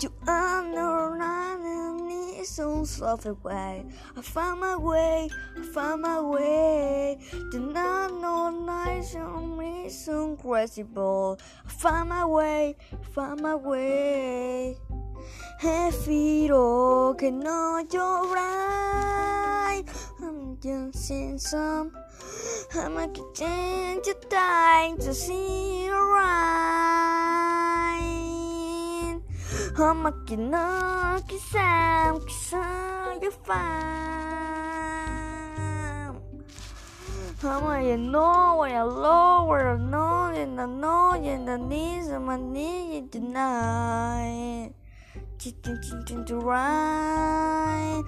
You underline me so soft away. I found my way, I found my way. Did not know nights on me so crazy ball. I found my way, I found my way. Hefiro que no llorar. I'm just seeing some. I'm a change your time to see and I know and the knees and my knees tonight. Chicken chicken to right.